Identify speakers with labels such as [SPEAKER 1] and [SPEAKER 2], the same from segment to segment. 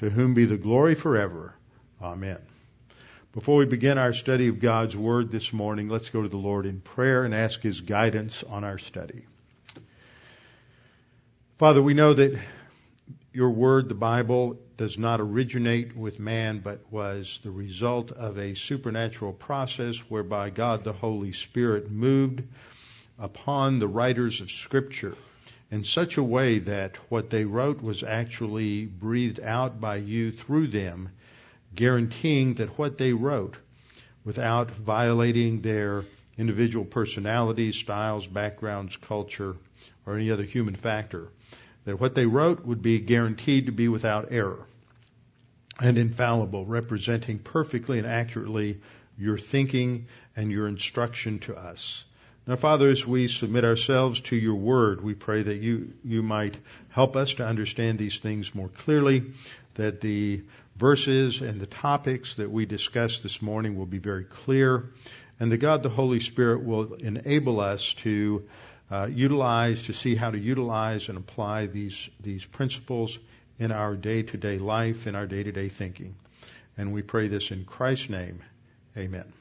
[SPEAKER 1] to whom be the glory forever. Amen. Before we begin our study of God's Word this morning, let's go to the Lord in prayer and ask His guidance on our study. Father, we know that your Word, the Bible, does not originate with man, but was the result of a supernatural process whereby God the Holy Spirit moved upon the writers of Scripture in such a way that what they wrote was actually breathed out by you through them, guaranteeing that what they wrote, without violating their individual personalities, styles, backgrounds, culture, or any other human factor, that what they wrote would be guaranteed to be without error and infallible, representing perfectly and accurately your thinking and your instruction to us. Now, Father, as we submit ourselves to your word, we pray that you, you might help us to understand these things more clearly, that the verses and the topics that we discuss this morning will be very clear, and that God the Holy Spirit will enable us to uh, utilize, to see how to utilize and apply these, these principles in our day to day life, in our day to day thinking. And we pray this in Christ's name. Amen.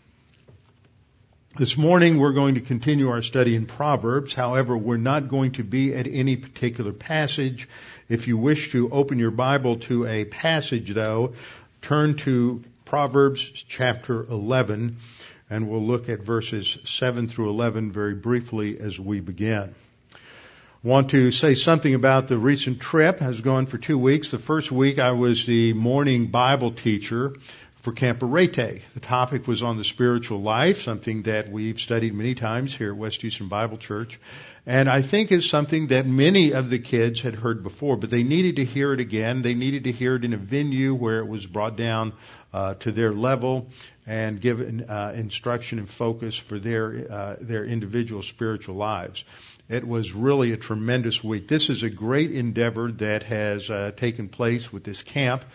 [SPEAKER 1] This morning we're going to continue our study in Proverbs. However, we're not going to be at any particular passage. If you wish to open your Bible to a passage though, turn to Proverbs chapter 11 and we'll look at verses 7 through 11 very briefly as we begin. Want to say something about the recent trip. I was gone for two weeks. The first week I was the morning Bible teacher for Camp Arete. The topic was on the spiritual life, something that we've studied many times here at West Houston Bible Church. And I think is something that many of the kids had heard before, but they needed to hear it again. They needed to hear it in a venue where it was brought down uh, to their level and given uh, instruction and focus for their uh, their individual spiritual lives. It was really a tremendous week. This is a great endeavor that has uh, taken place with this camp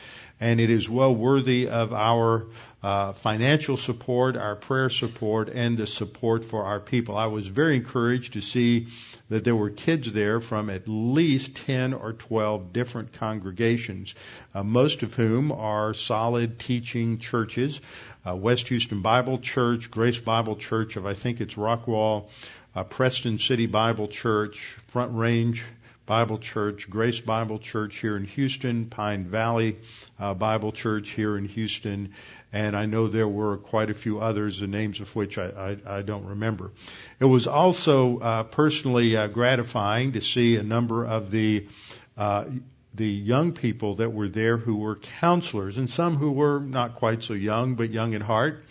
[SPEAKER 1] and it is well worthy of our uh, financial support, our prayer support, and the support for our people. I was very encouraged to see that there were kids there from at least 10 or 12 different congregations, uh, most of whom are solid teaching churches. Uh, West Houston Bible Church, Grace Bible Church of I think it's Rockwall, uh, Preston City Bible Church, Front Range Bible Church, Grace Bible Church here in Houston, Pine Valley uh, Bible Church here in Houston, and I know there were quite a few others, the names of which I, I, I don't remember. It was also uh, personally uh, gratifying to see a number of the uh, the young people that were there who were counselors, and some who were not quite so young, but young at heart,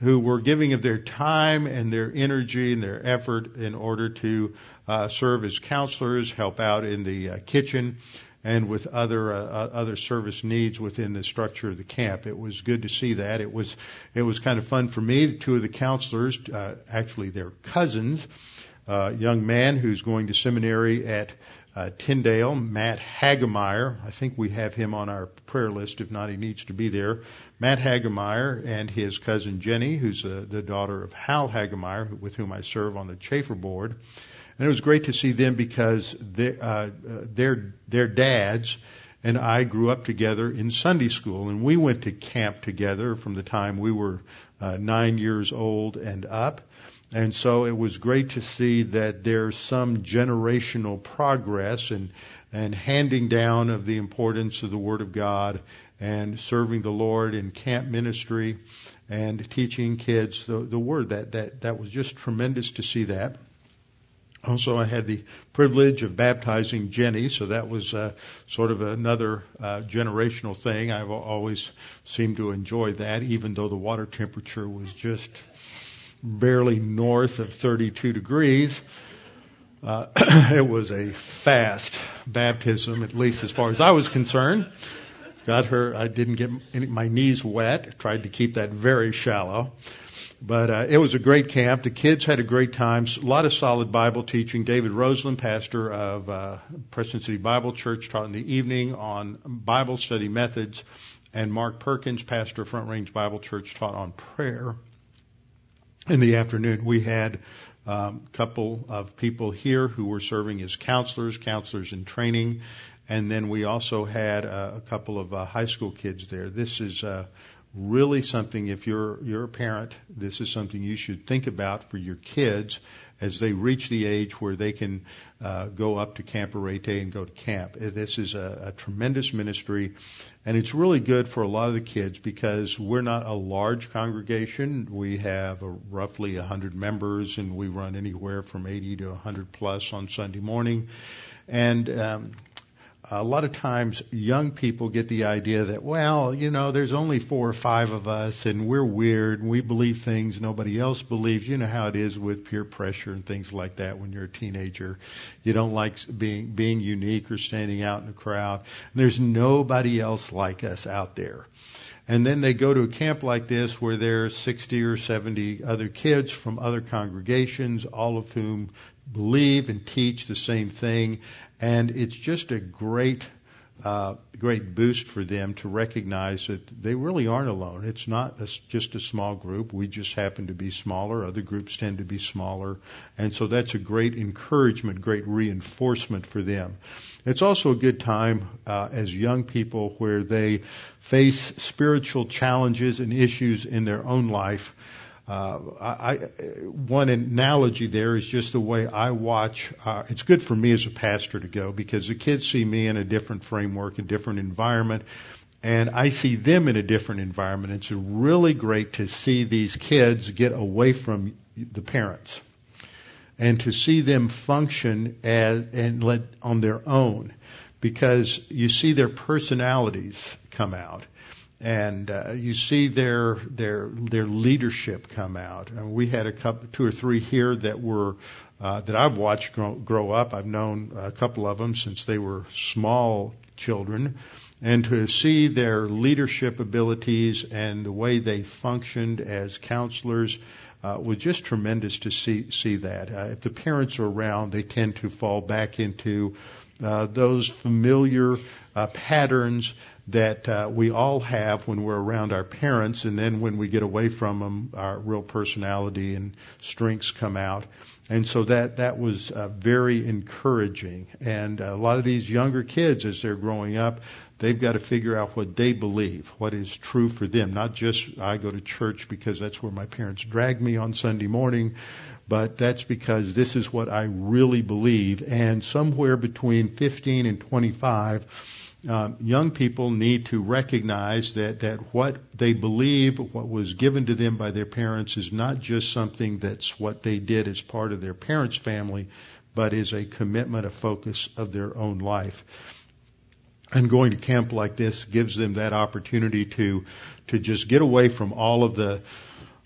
[SPEAKER 1] who were giving of their time and their energy and their effort in order to uh, serve as counselors, help out in the uh, kitchen, and with other uh, uh, other service needs within the structure of the camp. It was good to see that. It was it was kind of fun for me. Two of the counselors, uh, actually, they're cousins. A young man who's going to seminary at uh, Tyndale, Matt Hagemeyer. I think we have him on our prayer list. If not, he needs to be there. Matt Hagemeyer and his cousin Jenny, who's uh, the daughter of Hal Hagemeyer, with whom I serve on the Chafer board. And it was great to see them because they, uh, uh, their their dads and I grew up together in Sunday school, and we went to camp together from the time we were uh, nine years old and up. And so it was great to see that there's some generational progress and and handing down of the importance of the Word of God and serving the Lord in camp ministry and teaching kids the, the Word. That, that, that was just tremendous to see that. Also, I had the privilege of baptizing Jenny, so that was uh, sort of another uh, generational thing. I've always seemed to enjoy that, even though the water temperature was just barely north of 32 degrees. Uh, it was a fast baptism, at least as far as I was concerned. Got her, I didn't get any, my knees wet, tried to keep that very shallow. But uh, it was a great camp. The kids had a great time. A lot of solid Bible teaching. David Roseland, pastor of uh, Preston City Bible Church, taught in the evening on Bible study methods, and Mark Perkins, pastor of Front Range Bible Church, taught on prayer. In the afternoon, we had um, a couple of people here who were serving as counselors, counselors in training, and then we also had uh, a couple of uh, high school kids there. This is uh, really something, if you're, you're a parent, this is something you should think about for your kids as they reach the age where they can uh, go up to Camp Arete and go to camp. Uh, this is a, a tremendous ministry, and it's really good for a lot of the kids because we're not a large congregation. We have a, roughly 100 members, and we run anywhere from 80 to 100 plus on Sunday morning. And um, a lot of times young people get the idea that, well, you know, there's only four or five of us and we're weird and we believe things nobody else believes. You know how it is with peer pressure and things like that when you're a teenager. You don't like being, being unique or standing out in a crowd. And there's nobody else like us out there. And then they go to a camp like this where there's 60 or 70 other kids from other congregations, all of whom believe and teach the same thing and it's just a great, uh, great boost for them to recognize that they really aren't alone. It's not a, just a small group. We just happen to be smaller. Other groups tend to be smaller. And so that's a great encouragement, great reinforcement for them. It's also a good time uh, as young people where they face spiritual challenges and issues in their own life uh, I, one analogy there is just the way I watch. Uh, it's good for me as a pastor to go because the kids see me in a different framework, a different environment, and I see them in a different environment. It's really great to see these kids get away from the parents and to see them function as and let on their own because you see their personalities come out and uh, you see their their their leadership come out. And we had a couple, two or three here that were uh, that I've watched grow, grow up. I've known a couple of them since they were small children, and to see their leadership abilities and the way they functioned as counselors. Uh, was just tremendous to see see that. Uh, if the parents are around, they tend to fall back into uh, those familiar uh, patterns that uh, we all have when we're around our parents, and then when we get away from them, our real personality and strengths come out. And so that that was uh, very encouraging. And a lot of these younger kids, as they're growing up, they've got to figure out what they believe, what is true for them. Not just I go to church because that's where my parents drag me on Sunday morning, but that's because this is what I really believe. And somewhere between 15 and 25 um, young people need to recognize that, that what they believe, what was given to them by their parents is not just something that's what they did as part of their parents' family, but is a commitment, a focus of their own life. And going to camp like this gives them that opportunity to, to just get away from all of the,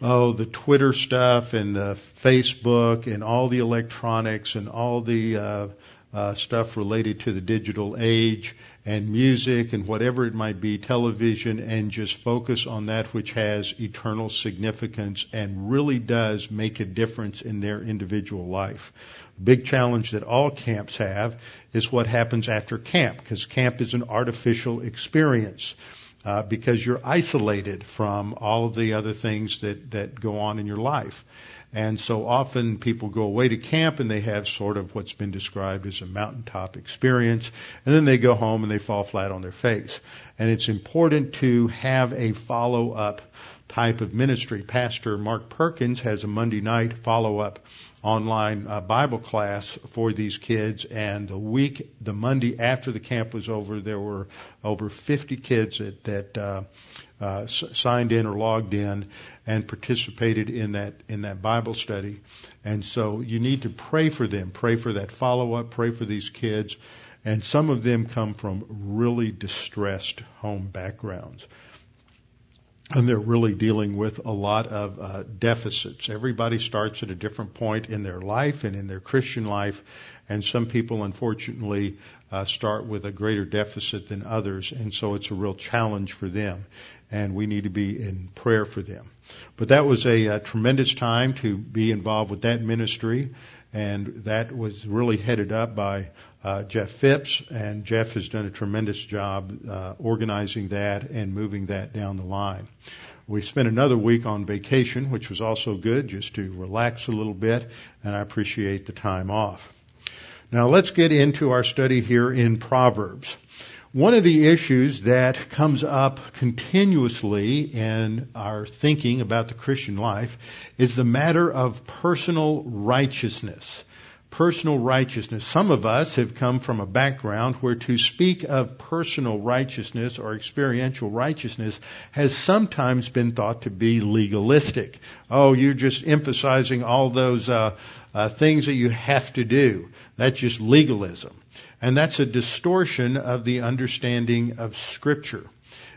[SPEAKER 1] oh, the Twitter stuff and the Facebook and all the electronics and all the, uh, uh, stuff related to the digital age and music and whatever it might be, television, and just focus on that which has eternal significance and really does make a difference in their individual life. Big challenge that all camps have is what happens after camp, because camp is an artificial experience. Uh, because you're isolated from all of the other things that, that go on in your life. And so often people go away to camp and they have sort of what's been described as a mountaintop experience, and then they go home and they fall flat on their face. And it's important to have a follow up type of ministry. Pastor Mark Perkins has a Monday night follow up online uh, Bible class for these kids. And the week, the Monday after the camp was over, there were over 50 kids that, that uh, uh, signed in or logged in and participated in that in that Bible study. And so you need to pray for them, pray for that follow up, pray for these kids. And some of them come from really distressed home backgrounds and they're really dealing with a lot of uh, deficits. Everybody starts at a different point in their life and in their Christian life, and some people, unfortunately, uh, start with a greater deficit than others, and so it's a real challenge for them, and we need to be in prayer for them. But that was a, a tremendous time to be involved with that ministry, and that was really headed up by uh, Jeff Phipps, and Jeff has done a tremendous job uh, organizing that and moving that down the line. We spent another week on vacation, which was also good, just to relax a little bit, and I appreciate the time off. Now let's get into our study here in Proverbs. One of the issues that comes up continuously in our thinking about the Christian life is the matter of personal righteousness personal righteousness. Some of us have come from a background where to speak of personal righteousness or experiential righteousness has sometimes been thought to be legalistic. Oh, you're just emphasizing all those uh, uh, things that you have to do. That's just legalism. And that's a distortion of the understanding of Scripture.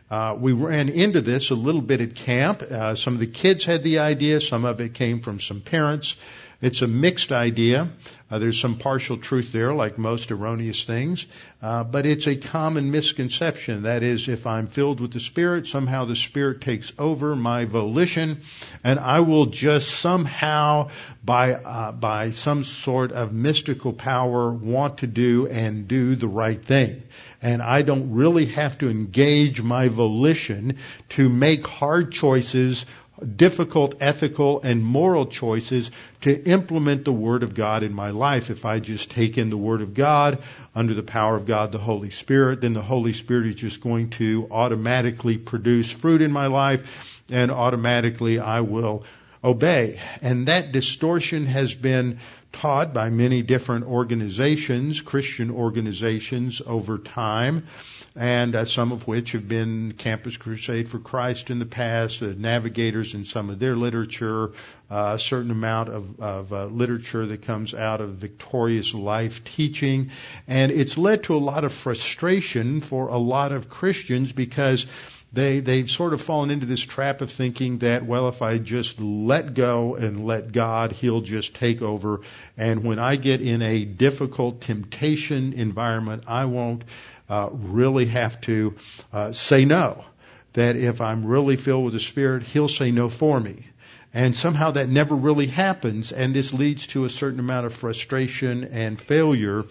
[SPEAKER 1] Uh, we ran into this a little bit at camp. Uh, some of the kids had the idea. Some of it came from some parents. It's a mixed idea. Uh, there's some partial truth there, like most erroneous things, uh, but it's a common misconception. That is, if I'm filled with the Spirit, somehow the Spirit takes over my volition, and I will just somehow, by uh, by some sort of mystical power, want to do and do the right thing and I don't really have to engage my volition to make hard choices difficult ethical and moral choices to implement the Word of God in my life. If I just take in the Word of God under the power of God, the Holy Spirit, then the Holy Spirit is just going to automatically produce fruit in my life and automatically I will obey. And that distortion has been taught by many different organizations, Christian organizations over time and uh, some of which have been Campus Crusade for Christ in the past, the Navigators in some of their literature, uh, a certain amount of, of uh, literature that comes out of Victorious Life teaching, and it's led to a lot of frustration for a lot of Christians because they they've sort of fallen into this trap of thinking that well if I just let go and let God he'll just take over and when I get in a difficult temptation environment I won't uh, really have to uh, say no. That if I'm really filled with the Spirit, He'll say no for me. And somehow that never really happens, and this leads to a certain amount of frustration and failure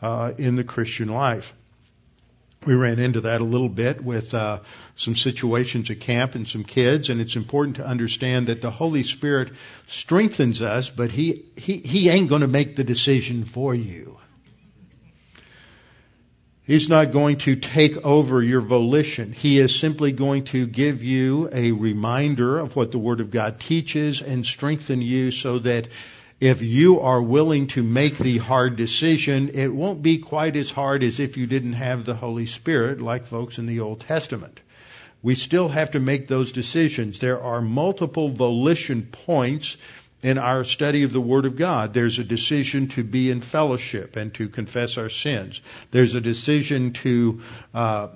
[SPEAKER 1] uh, in the Christian life. We ran into that a little bit with uh, some situations at camp and some kids, and it's important to understand that the Holy Spirit strengthens us, but He He, he ain't going to make the decision for you. He's not going to take over your volition. He is simply going to give you a reminder of what the Word of God teaches and strengthen you so that if you are willing to make the hard decision, it won't be quite as hard as if you didn't have the Holy Spirit like folks in the Old Testament. We still have to make those decisions. There are multiple volition points in our study of the Word of God. There's a decision to be in fellowship and to confess our sins. There's a decision to uh,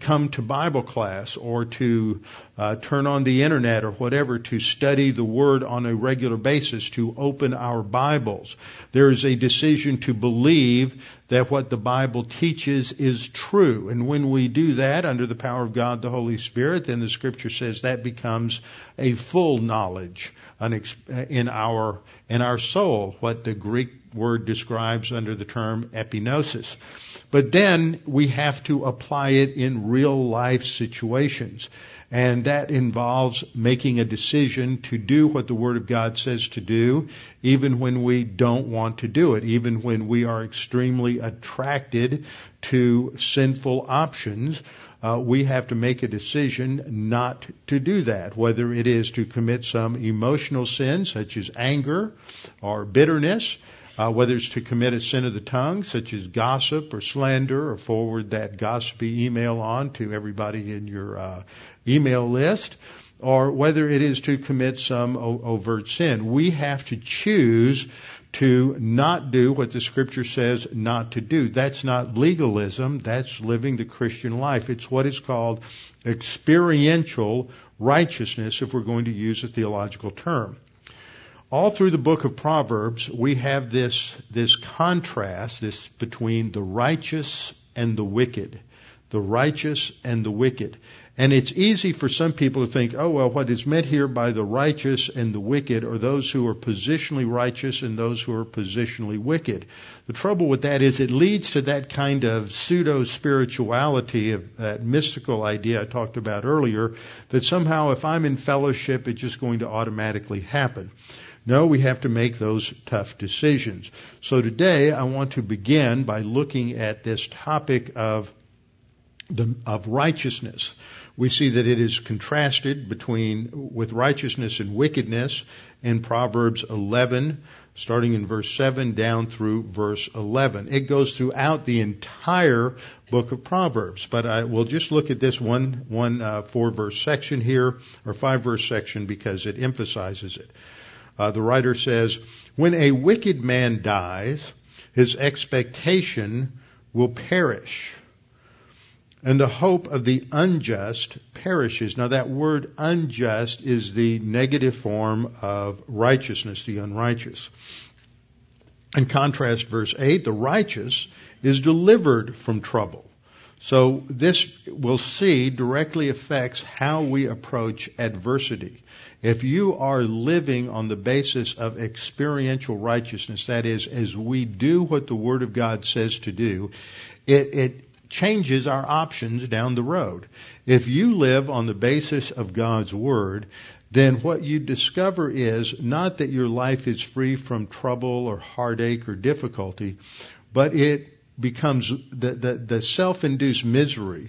[SPEAKER 1] come to Bible class or to uh, turn on the internet or whatever to study the Word on a regular basis, to open our Bibles. There is a decision to believe that what the Bible teaches is true. And when we do that under the power of God, the Holy Spirit, then the Scripture says that becomes a full knowledge in our in our soul, what the Greek word describes under the term epignosis. But then we have to apply it in real life situations. And that involves making a decision to do what the Word of God says to do, even when we don't want to do it, even when we are extremely attracted to sinful options uh, we have to make a decision not to do that, whether it is to commit some emotional sin such as anger or bitterness, uh, whether it's to commit a sin of the tongue such as gossip or slander or forward that gossipy email on to everybody in your uh, email list, or whether it is to commit some o- overt sin. We have to choose to not do what the scripture says not to do. That's not legalism. That's living the Christian life. It's what is called experiential righteousness if we're going to use a theological term. All through the book of Proverbs, we have this, this contrast, this between the righteous and the wicked. The righteous and the wicked. And it's easy for some people to think, oh, well, what is meant here by the righteous and the wicked are those who are positionally righteous and those who are positionally wicked. The trouble with that is it leads to that kind of pseudo spirituality of that mystical idea I talked about earlier that somehow if I'm in fellowship, it's just going to automatically happen. No, we have to make those tough decisions. So today I want to begin by looking at this topic of the, of righteousness we see that it is contrasted between with righteousness and wickedness in Proverbs 11 starting in verse 7 down through verse 11. It goes throughout the entire book of Proverbs, but I will just look at this one one uh, four verse section here or five verse section because it emphasizes it. Uh, the writer says, "When a wicked man dies, his expectation will perish." and the hope of the unjust perishes. Now that word unjust is the negative form of righteousness, the unrighteous. In contrast, verse 8, the righteous is delivered from trouble. So this we'll see directly affects how we approach adversity. If you are living on the basis of experiential righteousness, that is, as we do what the Word of God says to do, it, it changes our options down the road. If you live on the basis of God's Word, then what you discover is not that your life is free from trouble or heartache or difficulty, but it becomes the, the, the self-induced misery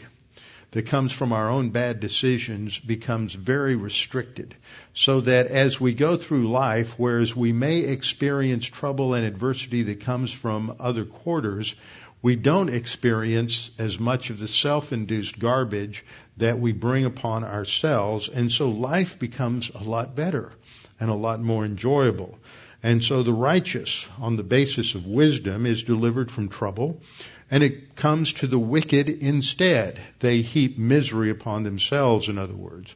[SPEAKER 1] that comes from our own bad decisions becomes very restricted. So that as we go through life, whereas we may experience trouble and adversity that comes from other quarters, we don't experience as much of the self-induced garbage that we bring upon ourselves, and so life becomes a lot better and a lot more enjoyable. And so the righteous, on the basis of wisdom, is delivered from trouble, and it comes to the wicked instead. They heap misery upon themselves, in other words.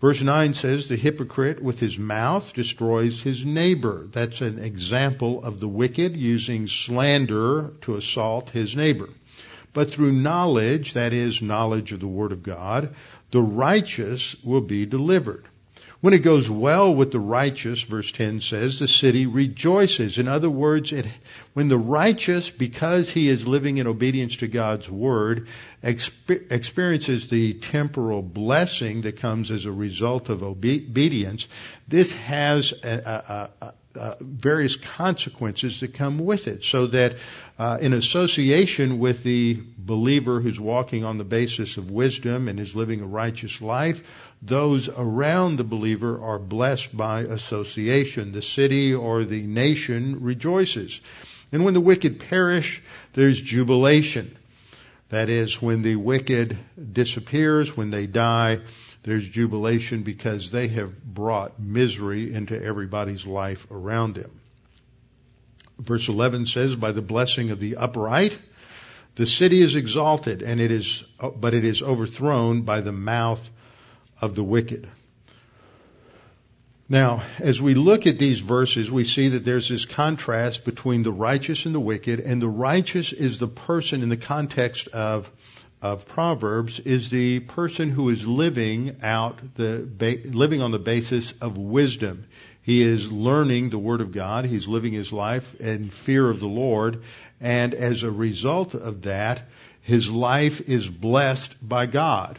[SPEAKER 1] Verse 9 says, The hypocrite with his mouth destroys his neighbor. That's an example of the wicked using slander to assault his neighbor. But through knowledge, that is, knowledge of the Word of God, the righteous will be delivered. When it goes well with the righteous, verse 10 says, the city rejoices. In other words, it, when the righteous, because he is living in obedience to God's word, exper- experiences the temporal blessing that comes as a result of obedience, this has a, a, a, various consequences that come with it. So that uh, in association with the believer who's walking on the basis of wisdom and is living a righteous life, those around the believer are blessed by association. The city or the nation rejoices. And when the wicked perish, there's jubilation. That is, when the wicked disappears, when they die, there's jubilation because they have brought misery into everybody's life around them. Verse 11 says, by the blessing of the upright, the city is exalted and it is, but it is overthrown by the mouth of the wicked. Now, as we look at these verses, we see that there's this contrast between the righteous and the wicked, and the righteous is the person in the context of of Proverbs is the person who is living out the living on the basis of wisdom. He is learning the Word of God. He's living his life in fear of the Lord, and as a result of that, his life is blessed by God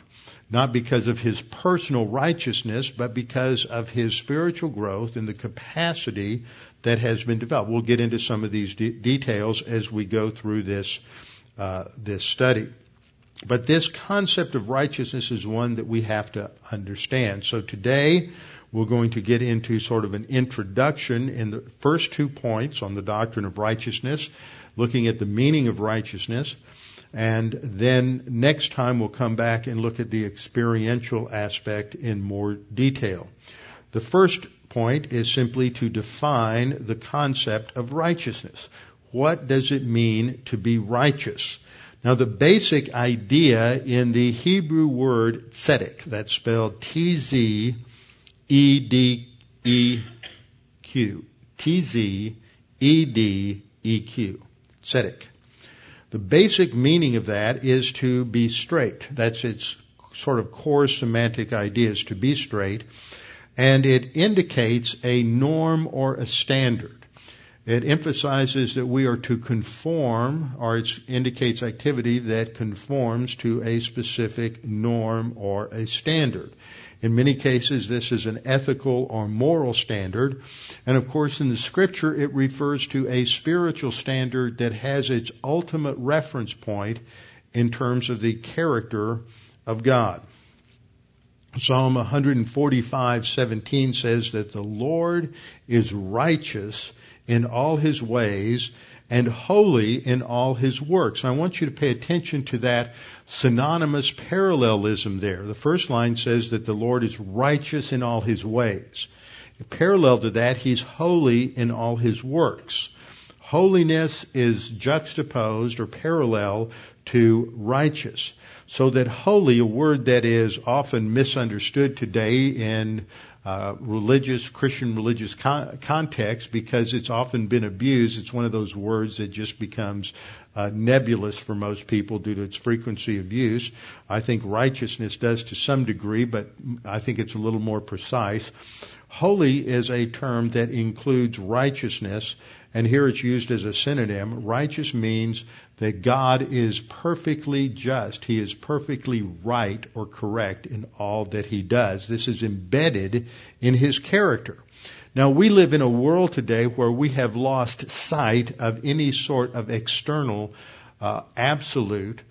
[SPEAKER 1] not because of his personal righteousness, but because of his spiritual growth and the capacity that has been developed. We'll get into some of these de- details as we go through this uh, this study. But this concept of righteousness is one that we have to understand. So today, we're going to get into sort of an introduction in the first two points on the doctrine of righteousness, looking at the meaning of righteousness. And then next time we'll come back and look at the experiential aspect in more detail. The first point is simply to define the concept of righteousness. What does it mean to be righteous? Now the basic idea in the Hebrew word tzedek, that's spelled T-Z-E-D-E-Q, T-Z-E-D-E-Q, tzedek. The basic meaning of that is to be straight. That's its sort of core semantic idea is to be straight. And it indicates a norm or a standard. It emphasizes that we are to conform, or it indicates activity that conforms to a specific norm or a standard. In many cases, this is an ethical or moral standard. And of course, in the scripture, it refers to a spiritual standard that has its ultimate reference point in terms of the character of God. Psalm 145:17 says that the Lord is righteous in all his ways and holy in all his works. And I want you to pay attention to that synonymous parallelism there. The first line says that the Lord is righteous in all his ways. Parallel to that, he's holy in all his works. Holiness is juxtaposed or parallel to righteous. So that holy, a word that is often misunderstood today in uh, religious, Christian religious con- context because it's often been abused. It's one of those words that just becomes uh, nebulous for most people due to its frequency of use. I think righteousness does to some degree, but I think it's a little more precise. Holy is a term that includes righteousness, and here it's used as a synonym. Righteous means that God is perfectly just. He is perfectly right or correct in all that he does. This is embedded in his character. Now we live in a world today where we have lost sight of any sort of external uh, absolute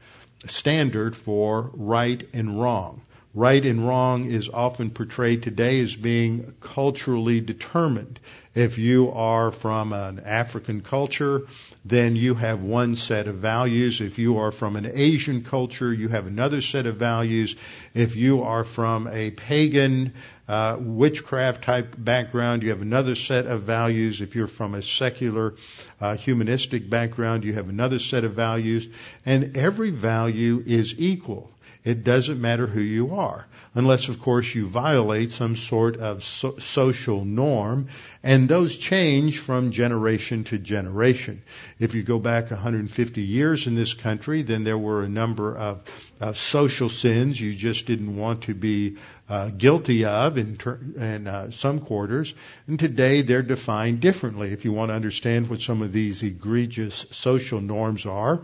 [SPEAKER 1] standard for right and wrong. Right and wrong is often portrayed today as being culturally determined. If you are from an African culture, then you have one set of values. If you are from an Asian culture, you have another set of values. If you are from a pagan, uh, witchcraft type background, you have another set of values. If you're from a secular, uh, humanistic background, you have another set of values. And every value is equal. It doesn't matter who you are unless, of course, you violate some sort of so- social norm, and those change from generation to generation. If you go back 150 years in this country, then there were a number of uh, social sins you just didn't want to be uh, guilty of in, ter- in uh, some quarters, and today they're defined differently. If you want to understand what some of these egregious social norms are,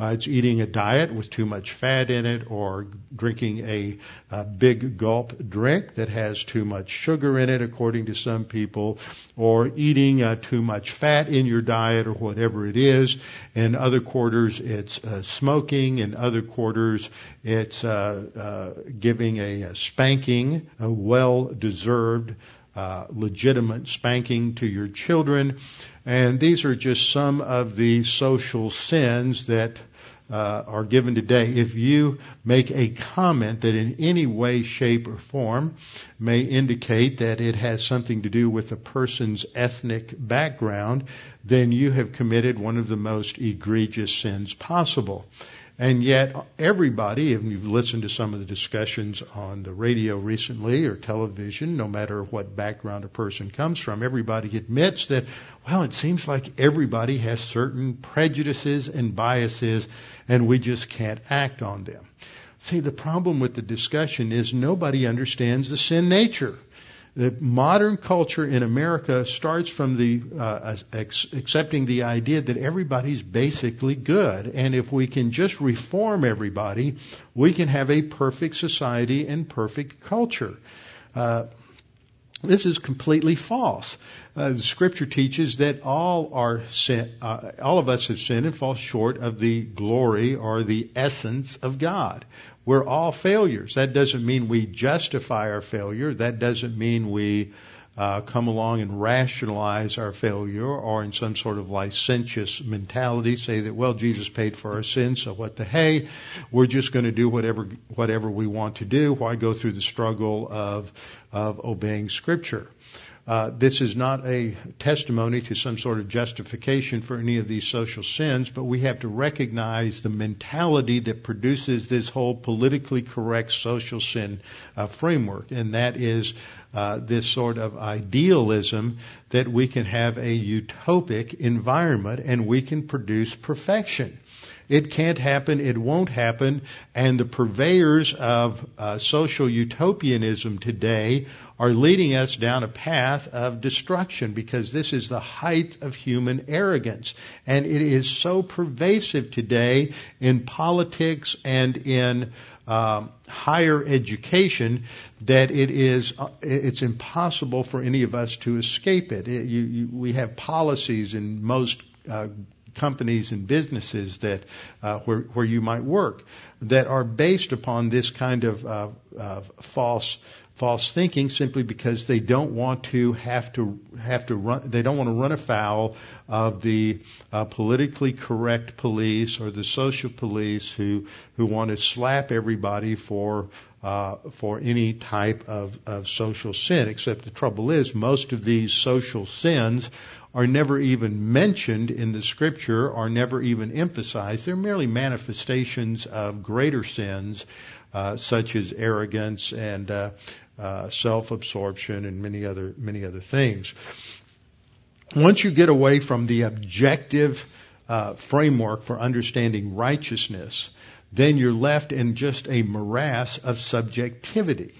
[SPEAKER 1] uh, it's eating a diet with too much fat in it, or drinking a, a big gulp drink that has too much sugar in it, according to some people, or eating uh, too much fat in your diet, or whatever it is. In other quarters, it's uh, smoking. In other quarters, it's uh, uh, giving a, a spanking, a well-deserved, uh, legitimate spanking to your children. And these are just some of the social sins that uh, are given today. If you make a comment that in any way, shape, or form may indicate that it has something to do with a person's ethnic background, then you have committed one of the most egregious sins possible. And yet, everybody, if you've listened to some of the discussions on the radio recently or television, no matter what background a person comes from, everybody admits that, well, it seems like everybody has certain prejudices and biases, and we just can't act on them. See, the problem with the discussion is nobody understands the sin nature the modern culture in America starts from the uh, accepting the idea that everybody's basically good, and if we can just reform everybody, we can have a perfect society and perfect culture. Uh, This is completely false. Uh, the scripture teaches that all are sin, uh, all of us have sinned and fall short of the glory or the essence of God. We're all failures. That doesn't mean we justify our failure. That doesn't mean we uh, come along and rationalize our failure or in some sort of licentious mentality say that well Jesus paid for our sins so what the hey we're just going to do whatever whatever we want to do why go through the struggle of of obeying scripture uh, this is not a testimony to some sort of justification for any of these social sins, but we have to recognize the mentality that produces this whole politically correct social sin uh, framework, and that is uh, this sort of idealism that we can have a utopic environment and we can produce perfection. It can't happen. It won't happen. And the purveyors of uh, social utopianism today are leading us down a path of destruction because this is the height of human arrogance. And it is so pervasive today in politics and in um, higher education that it is uh, it's impossible for any of us to escape it. it you, you, we have policies in most uh, companies and businesses that uh, where where you might work that are based upon this kind of uh, uh, false false thinking simply because they don't want to have to have to run they don't want to run afoul of the uh, politically correct police or the social police who who want to slap everybody for uh, for any type of, of social sin. Except the trouble is, most of these social sins are never even mentioned in the scripture, are never even emphasized. They're merely manifestations of greater sins, uh, such as arrogance and uh, uh, self-absorption and many other many other things. Once you get away from the objective uh, framework for understanding righteousness, then you're left in just a morass of subjectivity.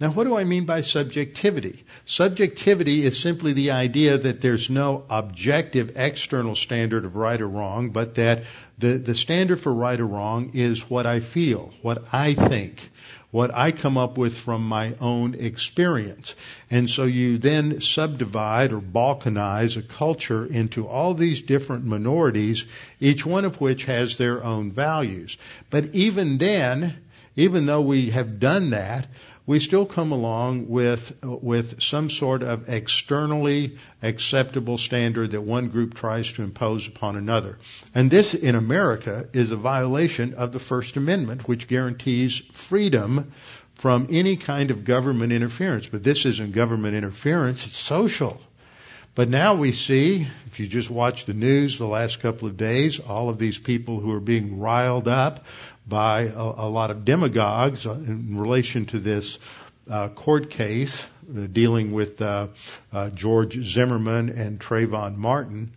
[SPEAKER 1] Now, what do I mean by subjectivity? Subjectivity is simply the idea that there's no objective external standard of right or wrong, but that the, the standard for right or wrong is what I feel, what I think, what I come up with from my own experience. And so you then subdivide or balkanize a culture into all these different minorities, each one of which has their own values. But even then, even though we have done that, we still come along with with some sort of externally acceptable standard that one group tries to impose upon another. And this in America is a violation of the First Amendment, which guarantees freedom from any kind of government interference. But this isn't government interference, it's social. But now we see, if you just watch the news the last couple of days, all of these people who are being riled up by a, a lot of demagogues in relation to this uh, court case uh, dealing with uh, uh, George Zimmerman and Trayvon Martin,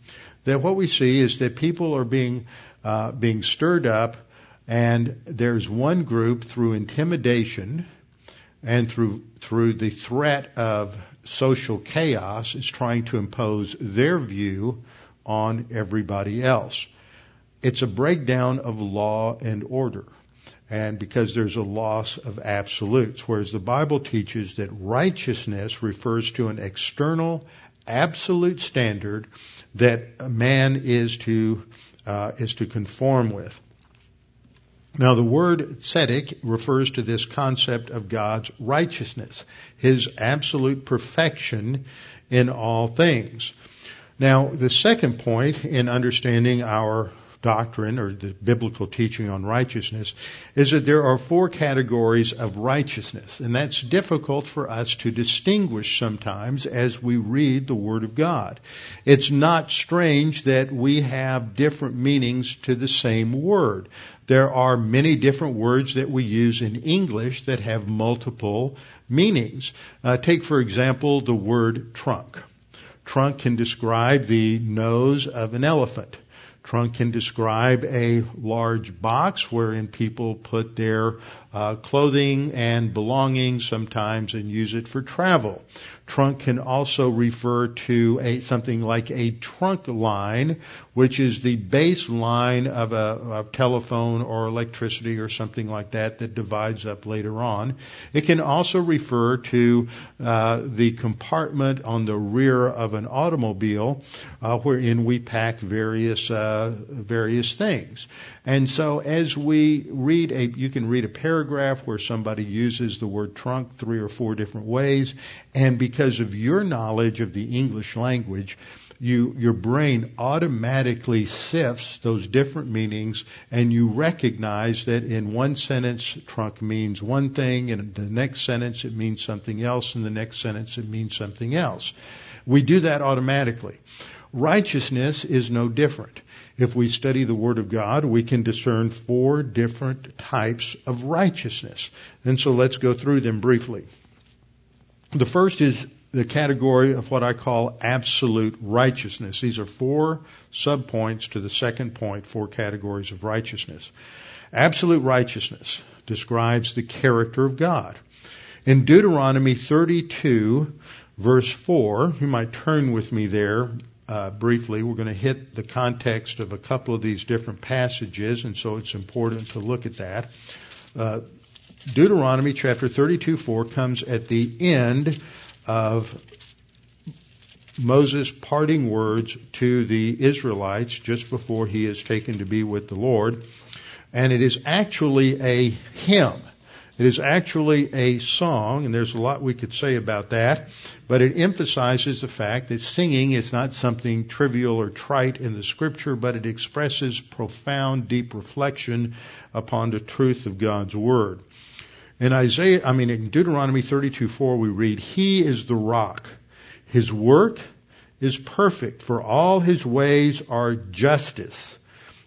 [SPEAKER 1] that what we see is that people are being uh, being stirred up, and there's one group through intimidation and through through the threat of social chaos is trying to impose their view on everybody else. It's a breakdown of law and order. And because there's a loss of absolutes, whereas the Bible teaches that righteousness refers to an external, absolute standard that a man is to uh, is to conform with. Now, the word tzedek refers to this concept of God's righteousness, His absolute perfection in all things. Now, the second point in understanding our doctrine or the biblical teaching on righteousness is that there are four categories of righteousness. And that's difficult for us to distinguish sometimes as we read the Word of God. It's not strange that we have different meanings to the same word. There are many different words that we use in English that have multiple meanings. Uh, take, for example, the word trunk. Trunk can describe the nose of an elephant. Trunk can describe a large box wherein people put their uh, clothing and belongings sometimes and use it for travel. Trunk can also refer to a, something like a trunk line, which is the base line of a of telephone or electricity or something like that that divides up later on. It can also refer to uh, the compartment on the rear of an automobile uh, wherein we pack various uh, various things. And so as we read a, you can read a paragraph where somebody uses the word trunk three or four different ways, and because of your knowledge of the English language, you, your brain automatically sifts those different meanings and you recognize that in one sentence trunk means one thing and in the next sentence it means something else and the next sentence it means something else. We do that automatically. Righteousness is no different. If we study the Word of God, we can discern four different types of righteousness. And so let's go through them briefly. The first is the category of what I call absolute righteousness. These are four subpoints to the second point, four categories of righteousness. Absolute righteousness describes the character of God. In Deuteronomy 32, verse 4, you might turn with me there uh, briefly. We're going to hit the context of a couple of these different passages, and so it's important to look at that. Uh, Deuteronomy chapter 32 4 comes at the end of Moses' parting words to the Israelites just before he is taken to be with the Lord. And it is actually a hymn. It is actually a song, and there's a lot we could say about that, but it emphasizes the fact that singing is not something trivial or trite in the scripture, but it expresses profound, deep reflection upon the truth of God's Word. In Isaiah, I mean, in Deuteronomy 32 4, we read, He is the rock. His work is perfect, for all his ways are justice.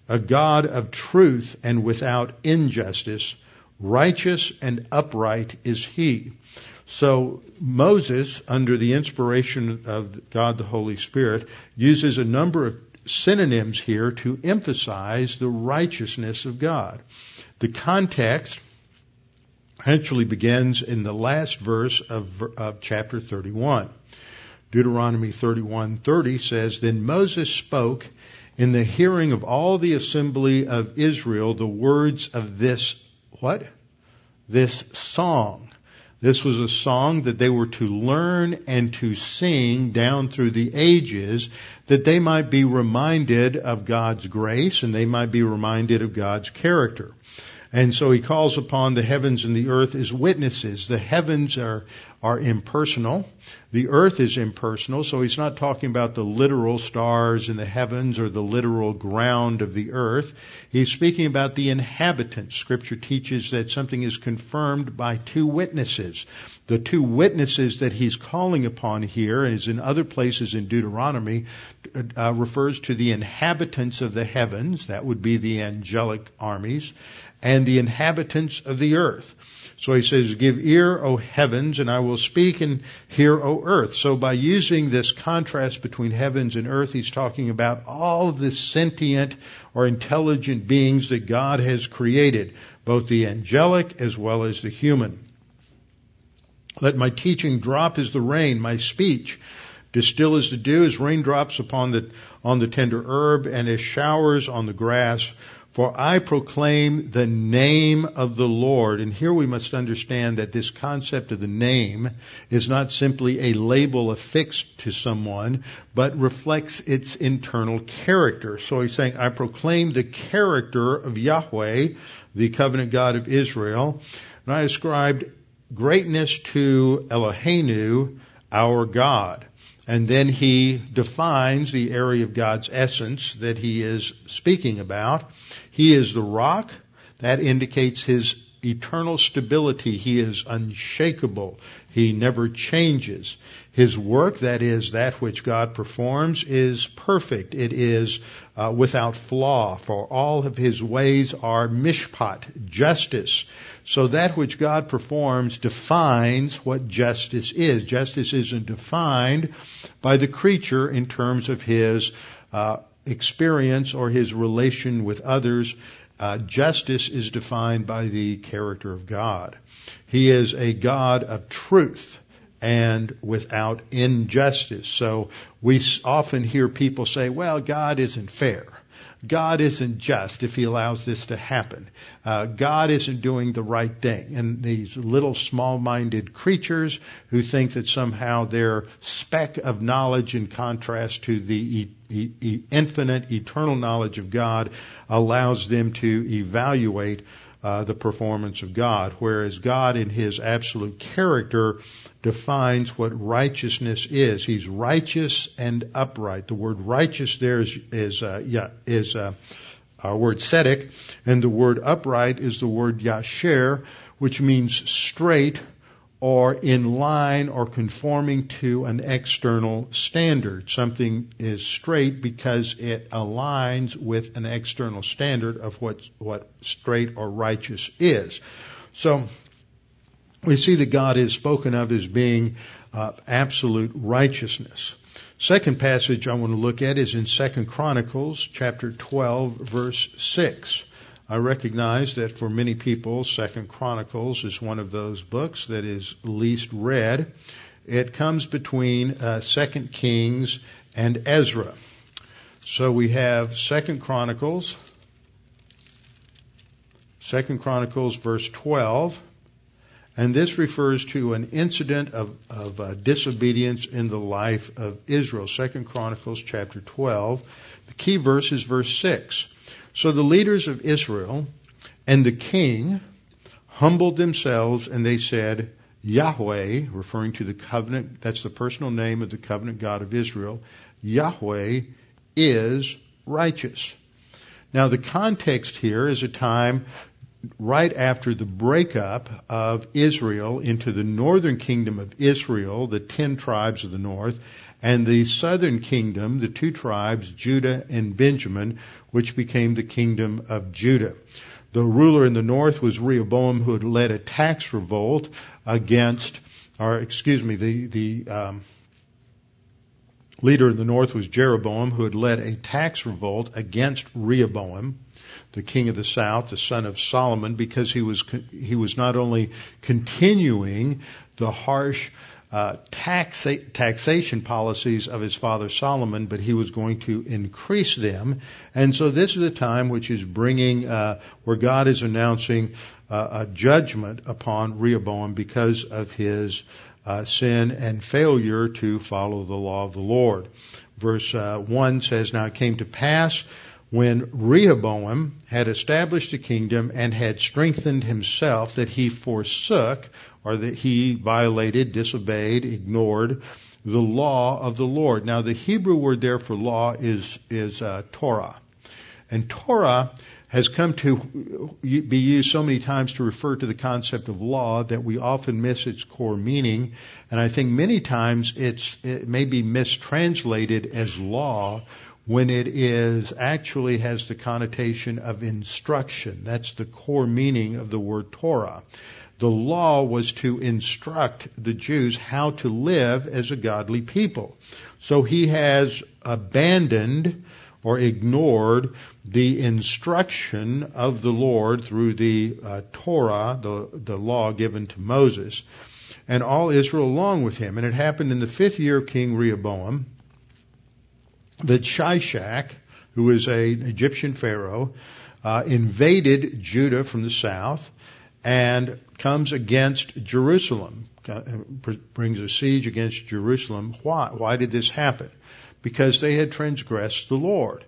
[SPEAKER 1] A God of truth and without injustice Righteous and upright is he. So Moses, under the inspiration of God the Holy Spirit, uses a number of synonyms here to emphasize the righteousness of God. The context actually begins in the last verse of, of chapter 31. Deuteronomy 31:30 says, "Then Moses spoke in the hearing of all the assembly of Israel the words of this what? This song. This was a song that they were to learn and to sing down through the ages that they might be reminded of God's grace and they might be reminded of God's character. And so he calls upon the heavens and the earth as witnesses. The heavens are, are impersonal. The earth is impersonal. So he's not talking about the literal stars in the heavens or the literal ground of the earth. He's speaking about the inhabitants. Scripture teaches that something is confirmed by two witnesses. The two witnesses that he's calling upon here, as in other places in Deuteronomy, uh, refers to the inhabitants of the heavens. That would be the angelic armies and the inhabitants of the earth. So he says, give ear, O heavens, and I will speak, and hear, O earth. So by using this contrast between heavens and earth, he's talking about all of the sentient or intelligent beings that God has created, both the angelic as well as the human. Let my teaching drop as the rain, my speech distill as the dew, as raindrops upon the, on the tender herb, and as showers on the grass. For I proclaim the name of the Lord. And here we must understand that this concept of the name is not simply a label affixed to someone, but reflects its internal character. So he's saying, I proclaim the character of Yahweh, the covenant God of Israel. And I ascribed greatness to Eloheinu, our God. And then he defines the area of God's essence that he is speaking about. He is the rock. That indicates his eternal stability. He is unshakable. He never changes. His work, that is, that which God performs, is perfect. It is uh, without flaw, for all of his ways are mishpat, justice. So that which God performs defines what justice is. Justice isn't defined by the creature in terms of his uh, experience or his relation with others. Uh, justice is defined by the character of God. He is a God of truth and without injustice. So we often hear people say, well, God isn't fair. God isn't just if he allows this to happen. Uh, God isn't doing the right thing. And these little small-minded creatures who think that somehow their speck of knowledge in contrast to the e- e- infinite, eternal knowledge of God allows them to evaluate uh, the performance of God, whereas God in His absolute character defines what righteousness is. He's righteous and upright. The word righteous there is is uh, yeah, is uh, our word tzedek, and the word upright is the word yasher, which means straight or in line or conforming to an external standard. Something is straight because it aligns with an external standard of what what straight or righteous is. So we see that God is spoken of as being uh, absolute righteousness. Second passage I want to look at is in Second Chronicles chapter 12 verse 6. I recognize that for many people Second Chronicles is one of those books that is least read. It comes between uh, Second Kings and Ezra. So we have Second Chronicles Second Chronicles verse 12 and this refers to an incident of, of uh, disobedience in the life of Israel. Second Chronicles chapter 12. The key verse is verse 6. So the leaders of Israel and the king humbled themselves and they said, Yahweh, referring to the covenant, that's the personal name of the covenant God of Israel, Yahweh is righteous. Now the context here is a time right after the breakup of Israel into the northern kingdom of Israel, the ten tribes of the north, and the southern kingdom, the two tribes, Judah and Benjamin, which became the kingdom of Judah. The ruler in the north was Rehoboam, who had led a tax revolt against, or excuse me, the the um, leader in the north was Jeroboam, who had led a tax revolt against Rehoboam the king of the south, the son of Solomon, because he was he was not only continuing the harsh uh, taxa- taxation policies of his father Solomon, but he was going to increase them. And so this is a time which is bringing, uh, where God is announcing uh, a judgment upon Rehoboam because of his uh, sin and failure to follow the law of the Lord. Verse uh, 1 says, Now it came to pass when Rehoboam had established a kingdom and had strengthened himself that he forsook or that he violated, disobeyed, ignored the law of the Lord. Now the Hebrew word there for law is is uh, Torah, and Torah has come to be used so many times to refer to the concept of law that we often miss its core meaning, and I think many times it's it may be mistranslated as law when it is actually has the connotation of instruction. That's the core meaning of the word Torah. The law was to instruct the Jews how to live as a godly people. So he has abandoned or ignored the instruction of the Lord through the uh, Torah, the, the law given to Moses, and all Israel along with him. And it happened in the fifth year of King Rehoboam that Shishak, who is an Egyptian pharaoh, uh, invaded Judah from the south and comes against Jerusalem, uh, brings a siege against Jerusalem. Why? Why did this happen? Because they had transgressed the Lord.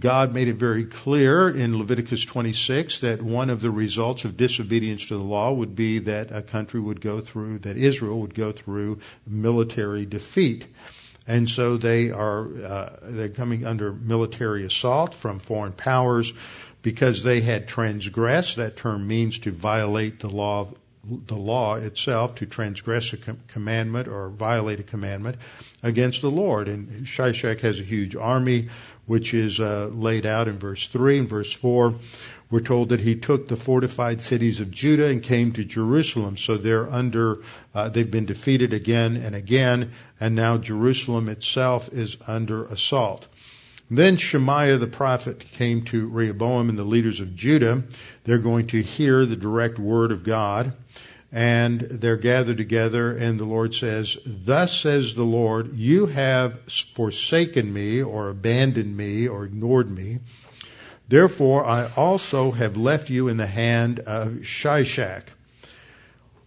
[SPEAKER 1] God made it very clear in Leviticus 26 that one of the results of disobedience to the law would be that a country would go through, that Israel would go through military defeat and so they are uh, they're coming under military assault from foreign powers because they had transgressed. That term means to violate the law the law itself to transgress a commandment or violate a commandment against the Lord. And Shishak has a huge army, which is uh, laid out in verse three and verse four. We're told that he took the fortified cities of Judah and came to Jerusalem. So they're under, uh, they've been defeated again and again, and now Jerusalem itself is under assault. Then Shemaiah the prophet came to Rehoboam and the leaders of Judah. They're going to hear the direct word of God and they're gathered together and the Lord says, thus says the Lord, you have forsaken me or abandoned me or ignored me. Therefore I also have left you in the hand of Shishak.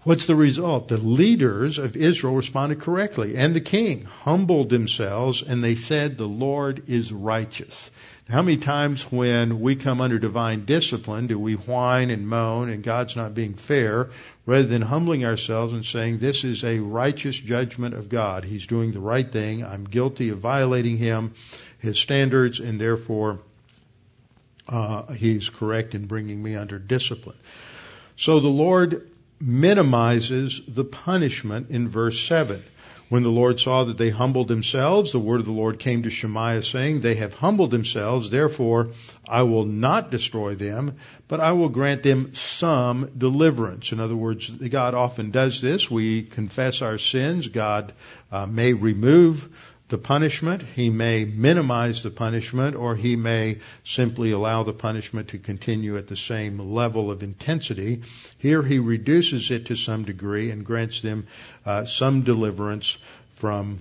[SPEAKER 1] What's the result? The leaders of Israel responded correctly and the king humbled themselves and they said the Lord is righteous. How many times when we come under divine discipline do we whine and moan and God's not being fair rather than humbling ourselves and saying this is a righteous judgment of God. He's doing the right thing. I'm guilty of violating him, his standards, and therefore uh, he's correct in bringing me under discipline. So the Lord minimizes the punishment in verse 7. When the Lord saw that they humbled themselves, the word of the Lord came to Shemaiah saying, They have humbled themselves, therefore I will not destroy them, but I will grant them some deliverance. In other words, God often does this. We confess our sins. God uh, may remove the punishment. He may minimize the punishment or he may simply allow the punishment to continue at the same level of intensity. Here he reduces it to some degree and grants them uh, some deliverance from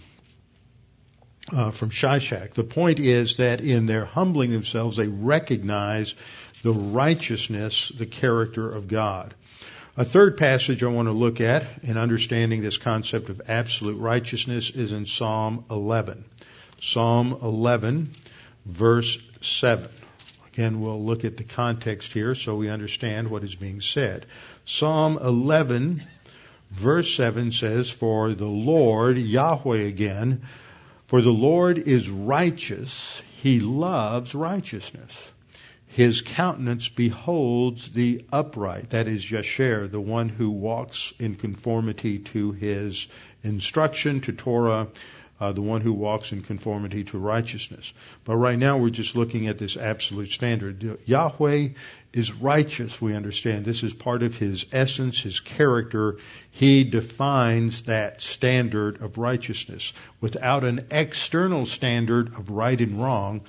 [SPEAKER 1] uh, from Shishak. The point is that in their humbling themselves, they recognize the righteousness, the character of God. A third passage I want to look at in understanding this concept of absolute righteousness is in Psalm 11. Psalm 11, verse 7. Again, we'll look at the context here so we understand what is being said. Psalm 11, verse 7 says, For the Lord, Yahweh again, for the Lord is righteous, he loves righteousness. His countenance beholds the upright, that is Yasher, the one who walks in conformity to his instruction, to Torah, uh, the one who walks in conformity to righteousness. But right now we're just looking at this absolute standard. Yahweh is righteous, we understand. This is part of his essence, his character. He defines that standard of righteousness. Without an external standard of right and wrong,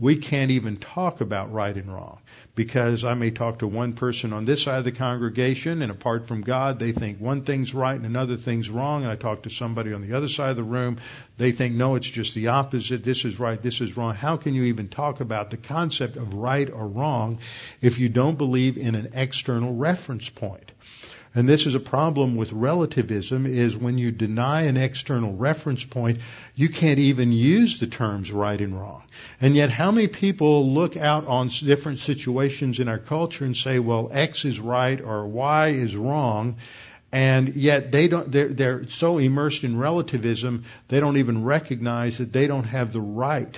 [SPEAKER 1] we can't even talk about right and wrong because I may talk to one person on this side of the congregation and apart from God, they think one thing's right and another thing's wrong. And I talk to somebody on the other side of the room. They think, no, it's just the opposite. This is right. This is wrong. How can you even talk about the concept of right or wrong if you don't believe in an external reference point? And this is a problem with relativism, is when you deny an external reference point, you can't even use the terms right and wrong. And yet how many people look out on different situations in our culture and say, well, X is right or Y is wrong, and yet they don't, they're, they're so immersed in relativism, they don't even recognize that they don't have the right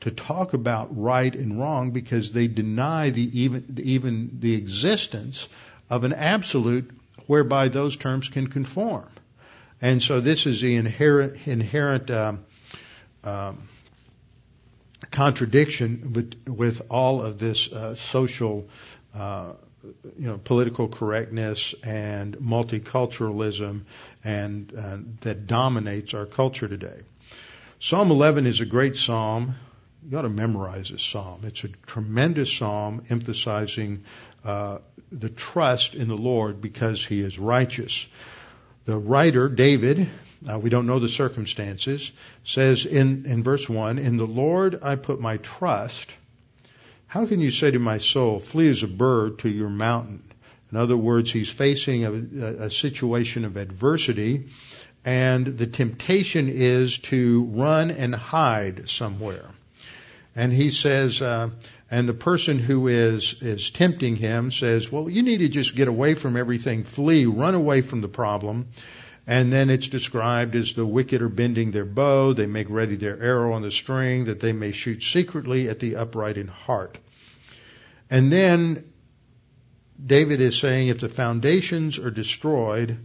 [SPEAKER 1] to talk about right and wrong because they deny the even, even the existence of an absolute whereby those terms can conform. And so this is the inherent, inherent um, um, contradiction with, with, all of this uh, social, uh, you know, political correctness and multiculturalism and uh, that dominates our culture today. Psalm 11 is a great psalm. You got to memorize this psalm. It's a tremendous psalm emphasizing uh, the trust in the Lord because he is righteous. The writer, David, uh, we don't know the circumstances, says in, in verse 1, In the Lord I put my trust. How can you say to my soul, Flee as a bird to your mountain? In other words, he's facing a, a situation of adversity, and the temptation is to run and hide somewhere. And he says, uh, and the person who is, is tempting him says, well, you need to just get away from everything, flee, run away from the problem. And then it's described as the wicked are bending their bow, they make ready their arrow on the string, that they may shoot secretly at the upright in heart. And then David is saying, if the foundations are destroyed,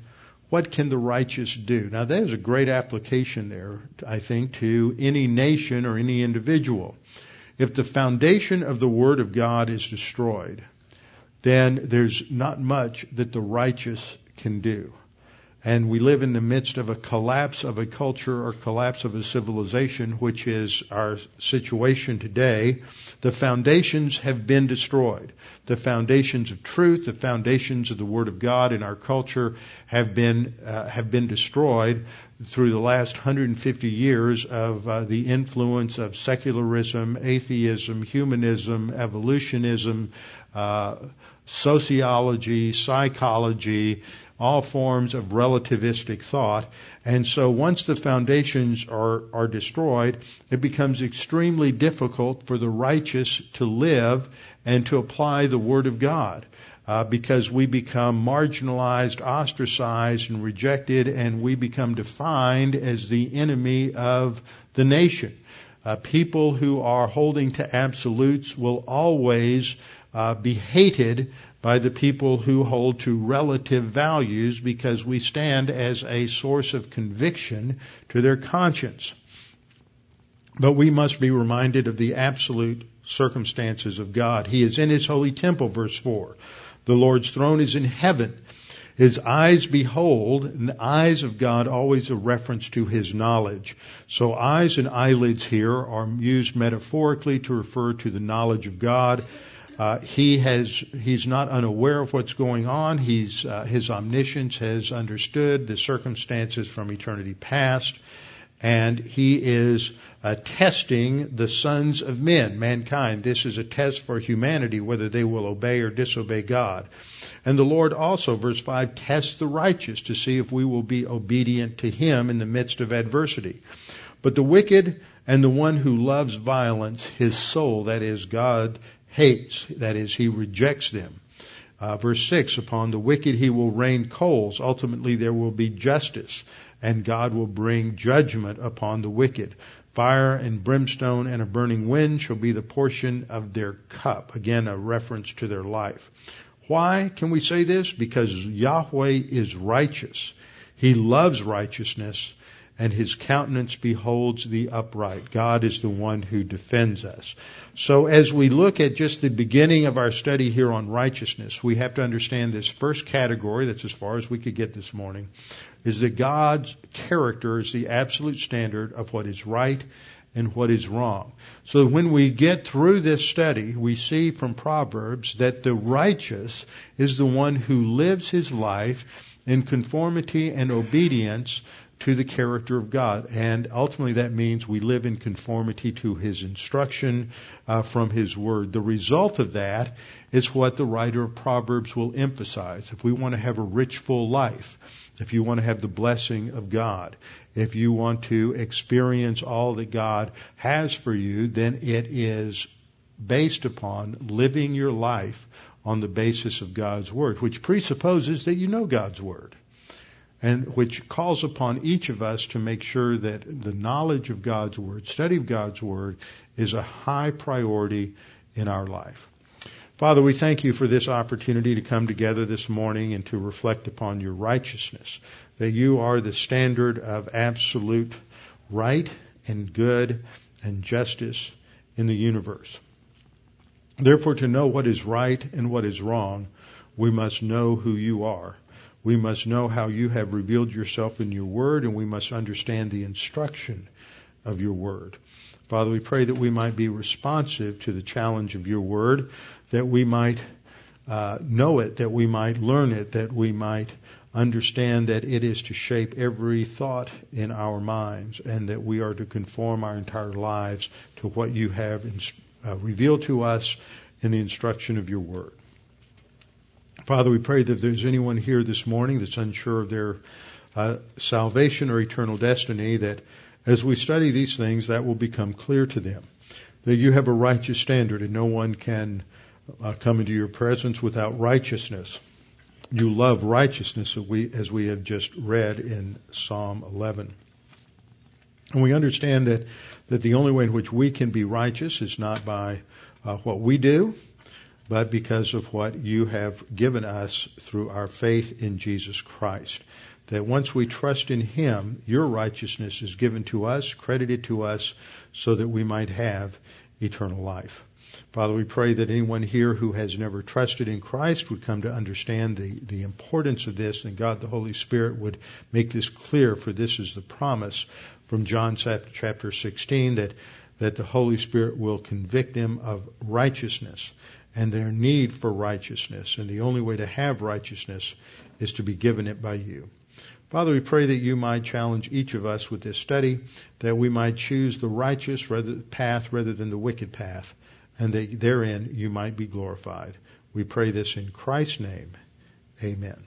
[SPEAKER 1] what can the righteous do? Now there's a great application there, I think, to any nation or any individual. If the foundation of the Word of God is destroyed, then there's not much that the righteous can do. And we live in the midst of a collapse of a culture or collapse of a civilization, which is our situation today. The foundations have been destroyed. The foundations of truth, the foundations of the Word of God in our culture have been uh, have been destroyed through the last 150 years of uh, the influence of secularism, atheism, humanism, evolutionism, uh, sociology, psychology, all forms of relativistic thought. And so once the foundations are, are destroyed, it becomes extremely difficult for the righteous to live and to apply the Word of God. Uh, because we become marginalized, ostracized, and rejected, and we become defined as the enemy of the nation. Uh, people who are holding to absolutes will always uh, be hated by the people who hold to relative values because we stand as a source of conviction to their conscience. But we must be reminded of the absolute circumstances of God. He is in His holy temple, verse 4. The Lord's throne is in heaven. His eyes behold, and the eyes of God always a reference to His knowledge. So eyes and eyelids here are used metaphorically to refer to the knowledge of God uh, he has he's not unaware of what's going on. He's uh, his omniscience has understood the circumstances from eternity past, and he is uh, testing the sons of men, mankind. This is a test for humanity whether they will obey or disobey God. And the Lord also, verse 5, tests the righteous to see if we will be obedient to Him in the midst of adversity. But the wicked and the one who loves violence, his soul, that is God, hates, that is, he rejects them. Uh, verse 6, upon the wicked he will rain coals. Ultimately there will be justice, and God will bring judgment upon the wicked. Fire and brimstone and a burning wind shall be the portion of their cup. Again, a reference to their life. Why can we say this? Because Yahweh is righteous. He loves righteousness and his countenance beholds the upright. God is the one who defends us. So as we look at just the beginning of our study here on righteousness, we have to understand this first category, that's as far as we could get this morning, is that God's character is the absolute standard of what is right and what is wrong. So when we get through this study, we see from Proverbs that the righteous is the one who lives his life in conformity and obedience to the character of God. And ultimately that means we live in conformity to His instruction uh, from His Word. The result of that is what the writer of Proverbs will emphasize. If we want to have a rich, full life, if you want to have the blessing of God, if you want to experience all that God has for you, then it is based upon living your life on the basis of God's Word, which presupposes that you know God's Word and which calls upon each of us to make sure that the knowledge of God's Word, study of God's Word, is a high priority in our life. Father, we thank you for this opportunity to come together this morning and to reflect upon your righteousness, that you are the standard of absolute right and good and justice in the universe. Therefore, to know what is right and what is wrong, we must know who you are we must know how you have revealed yourself in your word, and we must understand the instruction of your word. Father, we pray that we might be responsive to the challenge of your word, that we might uh, know it, that we might learn it, that we might understand that it is to shape every thought in our minds, and that we are to conform our entire lives to what you have inst- uh, revealed to us in the instruction of your word. Father, we pray that if there's anyone here this morning that's unsure of their uh, salvation or eternal destiny, that as we study these things, that will become clear to them. That you have a righteous standard and no one can uh, come into your presence without righteousness. You love righteousness as we, as we have just read in Psalm 11. And we understand that, that the only way in which we can be righteous is not by uh, what we do, but because of what you have given us through our faith in Jesus Christ. That once we trust in Him, your righteousness is given to us, credited to us, so that we might have eternal life. Father, we pray that anyone here who has never trusted in Christ would come to understand the, the importance of this, and God the Holy Spirit would make this clear, for this is the promise from John chapter 16 that, that the Holy Spirit will convict them of righteousness and their need for righteousness. And the only way to have righteousness is to be given it by you. Father, we pray that you might challenge each of us with this study, that we might choose the righteous rather, path rather than the wicked path, and that therein you might be glorified. We pray this in Christ's name. Amen.